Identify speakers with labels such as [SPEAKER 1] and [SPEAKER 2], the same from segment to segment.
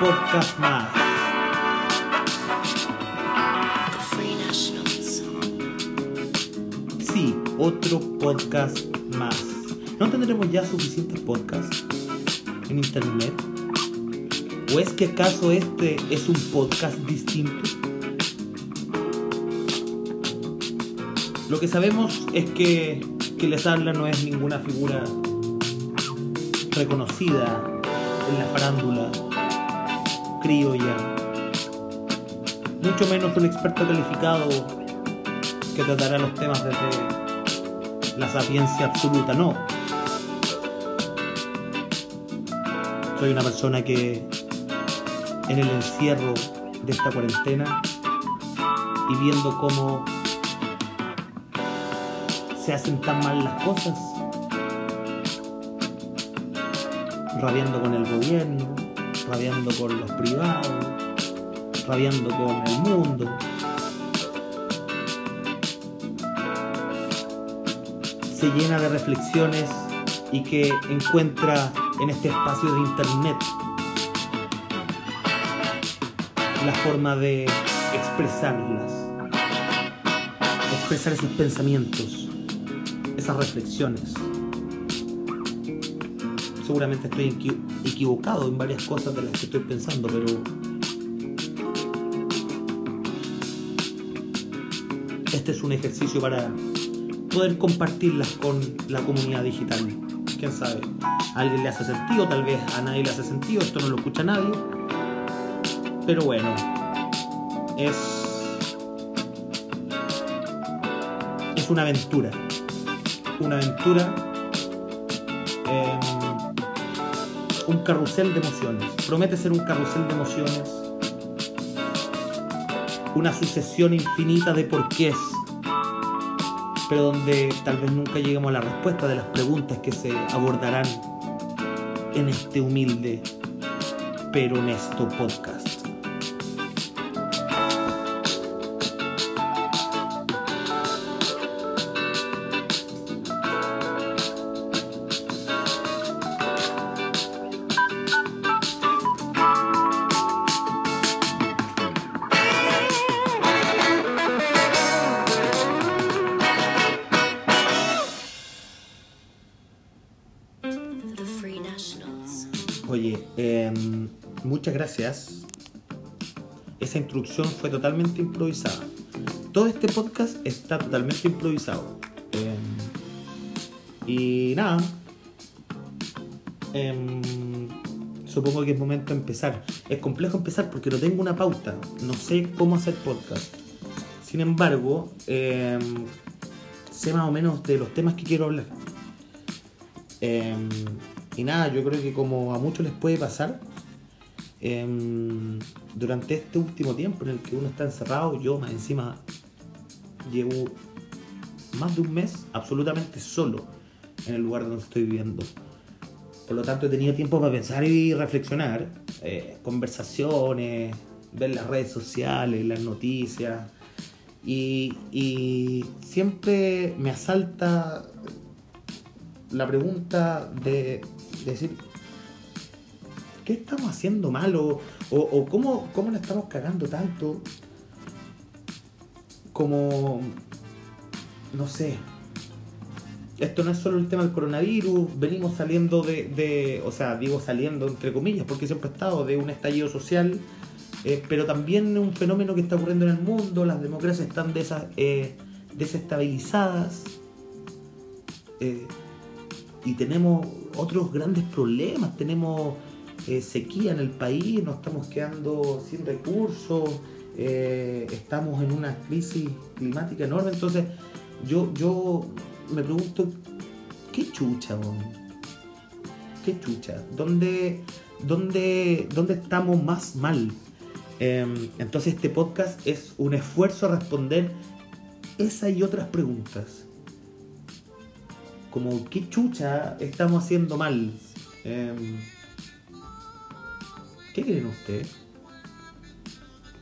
[SPEAKER 1] Podcast más. Sí, otro podcast más. ¿No tendremos ya suficientes podcasts en internet? ¿O es que acaso este es un podcast distinto? Lo que sabemos es que, que les habla no es ninguna figura reconocida en la farándula criolla, mucho menos un experto calificado que tratará los temas desde la sapiencia absoluta, no. Soy una persona que en el encierro de esta cuarentena y viendo cómo se hacen tan mal las cosas, rabiando con el gobierno, rabiando con los privados, rabiando con el mundo. Se llena de reflexiones y que encuentra en este espacio de internet la forma de expresarlas, expresar esos pensamientos, esas reflexiones seguramente estoy equivocado en varias cosas de las que estoy pensando, pero este es un ejercicio para poder compartirlas con la comunidad digital. Quién sabe, a alguien le hace sentido, tal vez a nadie le hace sentido, esto no lo escucha nadie. Pero bueno, es. Es una aventura. Una aventura. Eh, un carrusel de emociones. Promete ser un carrusel de emociones. Una sucesión infinita de porqués. Pero donde tal vez nunca lleguemos a la respuesta de las preguntas que se abordarán en este humilde pero honesto podcast. Introducción fue totalmente improvisada. Todo este podcast está totalmente improvisado. Em, y nada. Em, supongo que es momento de empezar. Es complejo empezar porque no tengo una pauta. No sé cómo hacer podcast. Sin embargo, sé más o menos de los temas que quiero hablar. Y nada, yo creo que como a muchos les puede pasar, em, durante este último tiempo en el que uno está encerrado, yo encima llevo más de un mes absolutamente solo en el lugar donde estoy viviendo. Por lo tanto he tenido tiempo para pensar y reflexionar, eh, conversaciones, ver las redes sociales, las noticias. Y, siempre me asalta la pregunta de decir, ¿qué estamos haciendo mal? ¿O, o, cómo, cómo la estamos cagando tanto? Como, no sé, esto no es solo el tema del coronavirus, venimos saliendo de, de, o sea, digo saliendo entre comillas, porque siempre he estado de un estallido social, eh, pero también un fenómeno que está ocurriendo en el mundo, las democracias están eh, desestabilizadas eh, y tenemos otros grandes problemas. Tenemos eh, sequía en el país, nos estamos quedando sin recursos, eh, estamos en una crisis climática enorme. Entonces, yo, yo me pregunto, ¿qué chucha, ¿Qué chucha? ¿Dónde, dónde, dónde estamos más mal? Em, entonces este podcast es un esfuerzo a responder esa y otras preguntas como qué chucha estamos haciendo mal. Em, ¿Qué creen ustedes?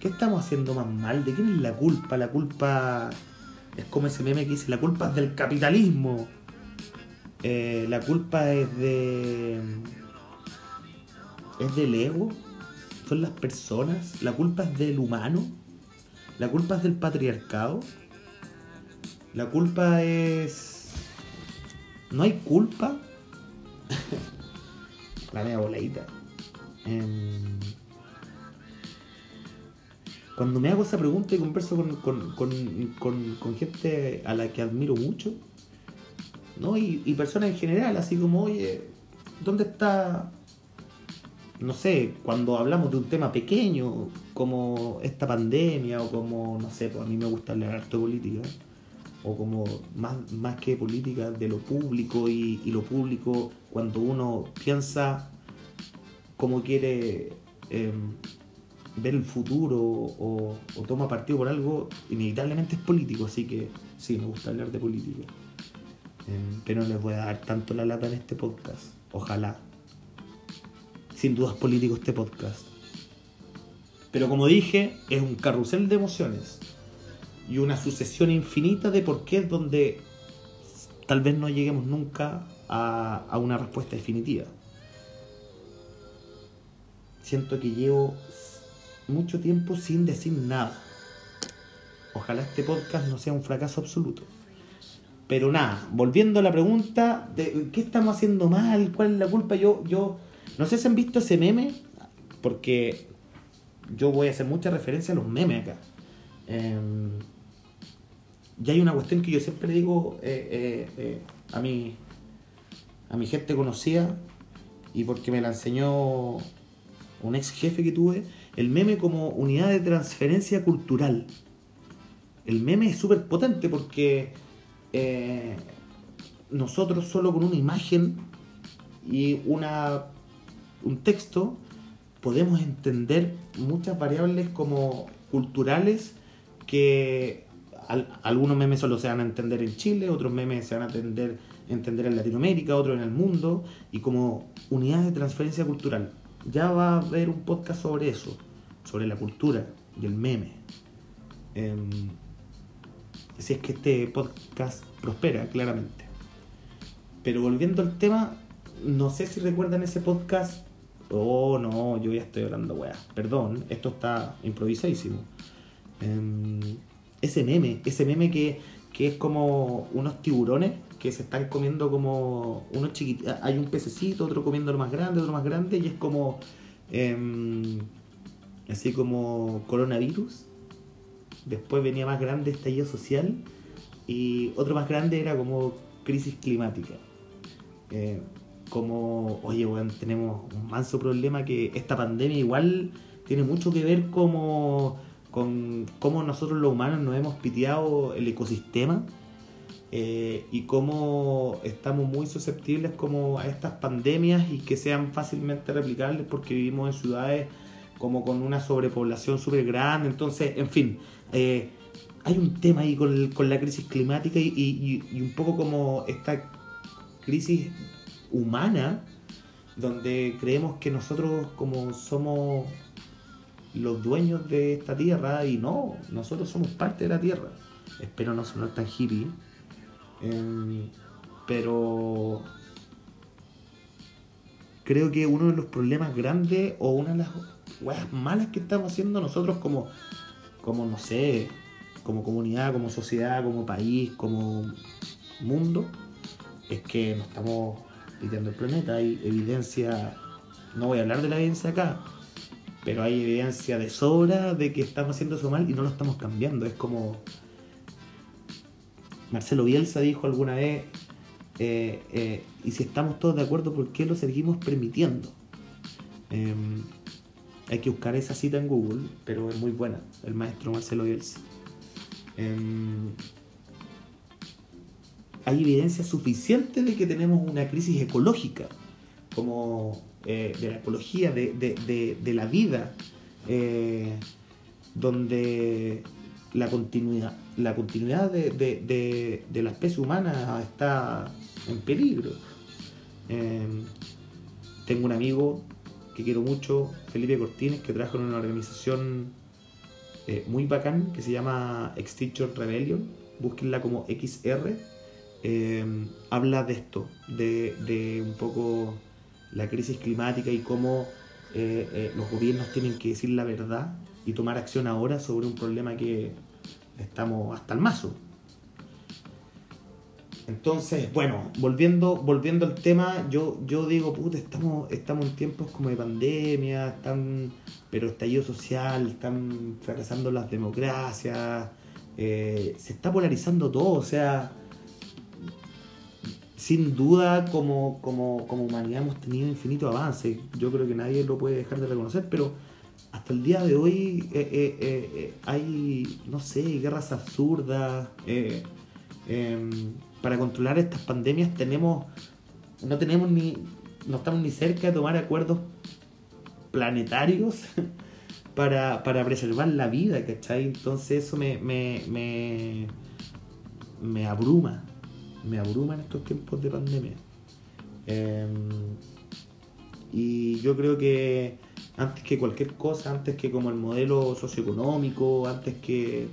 [SPEAKER 1] ¿Qué estamos haciendo más mal? ¿De quién es la culpa? La culpa es como ese meme que dice, la culpa es del capitalismo. Eh, la culpa es de ¿Es del ego? ¿Son las personas? ¿La culpa es del humano? ¿La culpa es del patriarcado? ¿La culpa es... ¿No hay culpa? la media boleita. Em, Cuando me hago esa pregunta y converso con, gente a la que admiro mucho, ¿no? Y, personas en general, así como, oye, ¿dónde está, no sé, cuando hablamos de un tema pequeño, como esta pandemia, o como, no sé, pues a mí me gusta hablar de política, o como más, más que política, de lo público, y, y lo público, cuando uno piensa cómo quiere em, ver el futuro o, toma partido por algo, inevitablemente es político, así que sí, me gusta hablar de política. Em, pero no les voy a dar tanto la lata en este podcast. Ojalá. Sin dudas político este podcast. Pero como dije, es un carrusel de emociones. Y una sucesión infinita de porqués donde tal vez no lleguemos nunca a una respuesta definitiva. Siento que llevo mucho tiempo sin decir nada. Ojalá este podcast no sea un fracaso absoluto. Pero nada, volviendo a la pregunta de qué estamos haciendo mal, cuál es la culpa, yo, yo no sé si han visto ese meme, porque yo voy a hacer mucha referencia a los memes acá. Em, y hay una cuestión que yo siempre digo eh, eh, eh, a mi a mi gente conocida y porque me la enseñó un ex jefe que tuve, el meme como unidad de transferencia cultural. El meme es súper potente porque eh, nosotros solo con una imagen y una, un texto podemos entender muchas variables como culturales que al- algunos memes solo se van a entender en Chile, otros memes se van a entender, entender en Latinoamérica, otros en el mundo, y como unidades de transferencia cultural. Ya va a haber un podcast sobre eso, sobre la cultura y el meme. Em, si es que este podcast prospera, claramente. Pero volviendo al tema, no sé si recuerdan ese podcast. Oh, no, yo ya estoy hablando, weá. Perdón, esto está improvisadísimo. Em, ese meme, ese meme que, que es como unos tiburones que se están comiendo como unos chiquititos. Hay un pececito, otro comiendo lo más grande, otro más grande, y es como. em, así como coronavirus. Después venía más grande estallido social. Y otro más grande era como crisis climática. Eh, como, oye, weón, tenemos un manso problema que esta pandemia igual tiene mucho que ver como con cómo nosotros los humanos nos hemos piteado el ecosistema eh, y cómo estamos muy susceptibles como a estas pandemias y que sean fácilmente replicables porque vivimos en ciudades como con una sobrepoblación súper grande. Entonces, en fin, eh, hay un tema ahí con, la crisis climática y, y- y un poco como esta crisis humana donde creemos que nosotros como somos los dueños de esta tierra y no, nosotros somos parte de la tierra. Espero no sonar tan hippie. em, pero creo que uno de los problemas grandes o una de las weas malas que estamos haciendo nosotros como, como no sé, como comunidad, como sociedad, como país, como mundo, es que nos estamos piteando el planeta. Hay evidencia, no voy a hablar de la evidencia acá, pero hay evidencia de sobra de que estamos haciendo eso mal y no lo estamos cambiando. Es como Marcelo Bielsa dijo alguna vez, eh, eh, y si estamos todos de acuerdo, ¿por qué lo seguimos permitiendo? Em, hay que buscar esa cita en Google, pero es muy buena, el maestro Marcelo Bielsa. Em, hay evidencia suficiente de que tenemos una crisis ecológica, como eh, de la ecología, de, de- de- la vida, eh, donde la continuidad, la continuidad de, la especie humana está en peligro. Eh, tengo un amigo que quiero mucho, Felipe Cortines, que trabaja en una organización eh, muy bacán que se llama Extinction Rebellion. Búsquenla como XR. Eh, habla de esto, de un poco la crisis climática y cómo eh, eh, los gobiernos tienen que decir la verdad y tomar acción ahora sobre un problema que estamos hasta el mazo. Entonces, bueno, volviendo, volviendo al tema, yo, yo digo, puta, estamos, estamos en tiempos como de pandemia, están, pero estallido social, están fracasando las democracias, eh, se está polarizando todo, o sea, sin duda como, como, como humanidad hemos tenido infinito avance, yo creo que nadie lo puede dejar de reconocer, pero hasta el día de hoy eh, eh, eh, hay, no sé, guerras absurdas. Em, para controlar estas pandemias tenemos, no tenemos ni, no estamos ni cerca de tomar acuerdos planetarios para, para preservar la vida, ¿cachai? Entonces eso me, me, me, me abruma, me abruma en estos tiempos de pandemia. Em, y yo creo que antes que cualquier cosa, antes que como el modelo socioeconómico, antes que,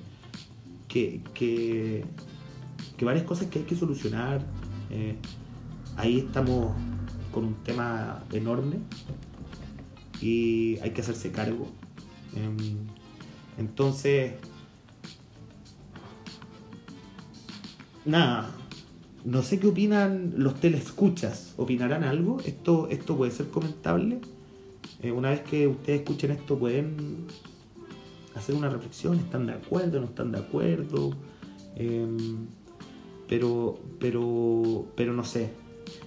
[SPEAKER 1] que, que, varias cosas que hay que solucionar. Eh, ahí estamos con un tema enorme y hay que hacerse cargo. Em, entonces, nada, no sé qué opinan los telescuchas. ¿Opinarán algo? ¿Esto, esto puede ser comentable? Eh, una vez que ustedes escuchen esto pueden hacer una reflexión, ¿están de acuerdo, no están de acuerdo? Em, pero, pero, pero no sé.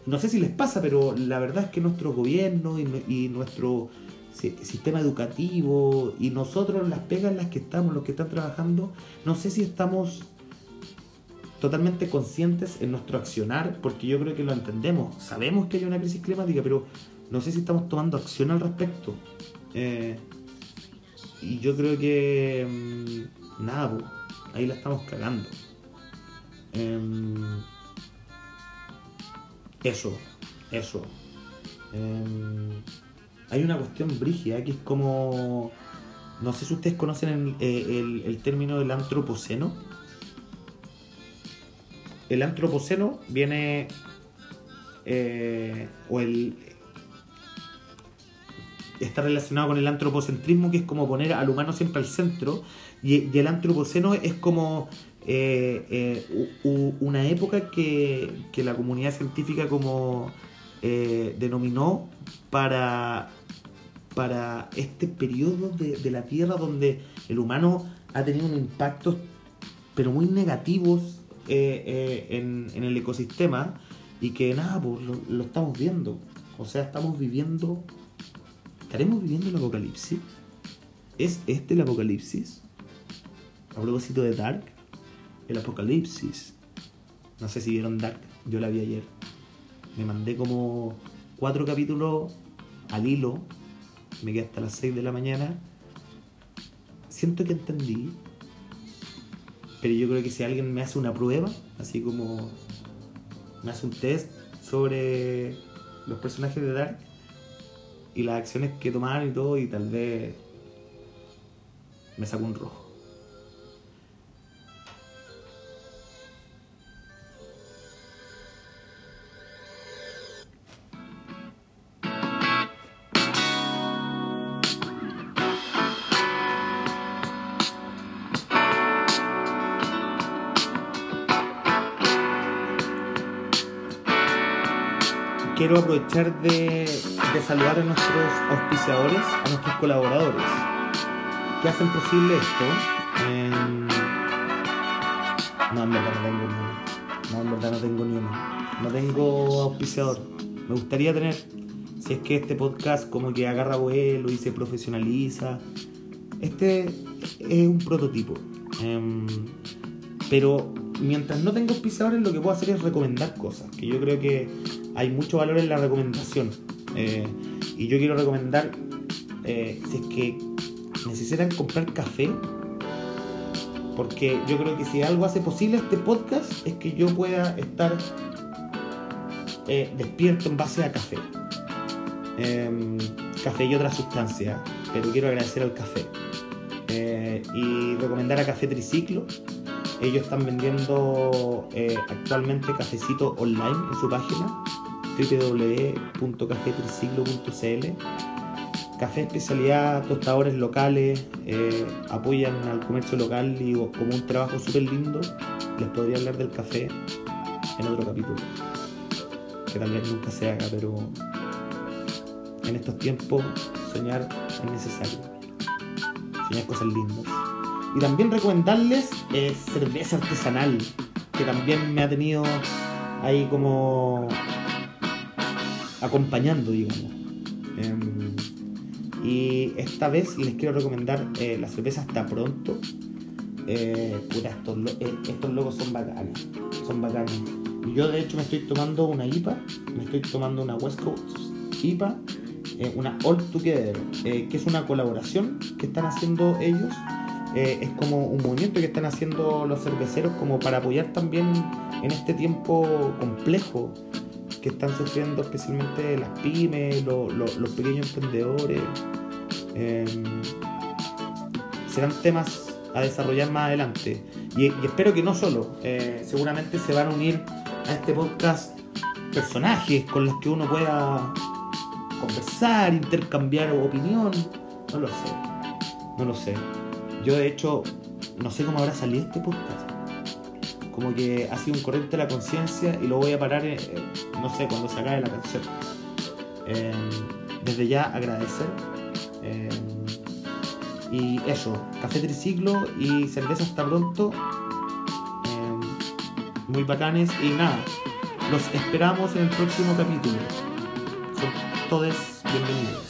[SPEAKER 1] No sé si les pasa, pero la verdad es que nuestro gobierno y, nuestro sistema educativo y nosotros las pegas en las que estamos, los que están trabajando, no sé si estamos totalmente conscientes en nuestro accionar, porque yo creo que lo entendemos, sabemos que hay una crisis climática, pero no sé si estamos tomando acción al respecto. Eh, y yo creo que. Mm, nada, ahí la estamos cagando. Em, eso, eso. Em, hay una cuestión brígida que es como. No sé si ustedes conocen el, el término del antropoceno. El antropoceno viene. Eh, o el, está relacionado con el antropocentrismo, que es como poner al humano siempre al centro, y, el antropoceno es como eh, eh, una época que, la comunidad científica como denominó para, para este periodo de, la Tierra donde el humano ha tenido un impacto pero muy negativos en, el ecosistema y que nada, pues lo estamos viendo. O sea, estamos viviendo ¿Estaremos viviendo el apocalipsis? ¿Es este el apocalipsis? A propósito de Dark, el apocalipsis. No sé si vieron Dark, yo la vi ayer. Me mandé como cuatro capítulos al hilo. Me quedé hasta las 6 de la mañana. Siento que entendí. Pero yo creo que si alguien me hace una prueba, así como me hace un test sobre los personajes de Dark, y las acciones que tomar y todo, y tal vez me saco un rojo. Quiero aprovechar de, saludar a nuestros auspiciadores, a nuestros colaboradores que hacen posible esto. No, en verdad no tengo ni uno. No, en verdad no tengo ni uno. No tengo auspiciador. Me gustaría tener, si es que este podcast como que agarra vuelo y se profesionaliza. Este es un prototipo. Em, pero mientras no tengo auspiciadores, lo que puedo hacer es recomendar cosas. Que yo creo que hay mucho valor en la recomendación. Eh, y yo quiero recomendar, eh, si es que necesitan comprar café, porque yo creo que si algo hace posible este podcast es que yo pueda estar eh, despierto en base a café. Em, café y otras sustancias, pero quiero agradecer al café. y recomendar a Café Triciclo. Ellos están vendiendo actualmente cafecito online en su página www.cafetriciclo.cl café especialidad, tostadores locales, eh, apoyan al comercio local y como un trabajo súper lindo. Les podría hablar del café en otro capítulo, que tal vez nunca se haga, pero en estos tiempos soñar es necesario. Soñar cosas lindas. Y también recomendarles eh, cerveza artesanal, que también me ha tenido ahí como acompañando, digamos. Em, y esta vez les quiero recomendar eh, la cerveza hasta pronto. Eh, estos, eh, estos logos son bacanes. Son bacanes. Yo de hecho me estoy tomando una IPA, me estoy tomando una West Coast IPA, una All Together, que es una colaboración que están haciendo ellos. es como un movimiento que están haciendo los cerveceros como para apoyar también en este tiempo complejo que están sufriendo especialmente las pymes, los pequeños emprendedores. Em, serán temas a desarrollar más adelante. Y, espero que no solo, eh, seguramente se van a unir a este podcast personajes con los que uno pueda conversar, intercambiar opinión. No lo sé, no lo sé. Yo de hecho no sé cómo habrá salido este podcast como que ha sido un corriente de la conciencia y lo voy a parar, eh, no sé, cuando se acabe la canción. Eh, desde ya agradecer. Eh, y eso, café triciclo y cerveza hasta pronto. muy bacanes y nada, los esperamos en el próximo capítulo. Son todos bienvenidos.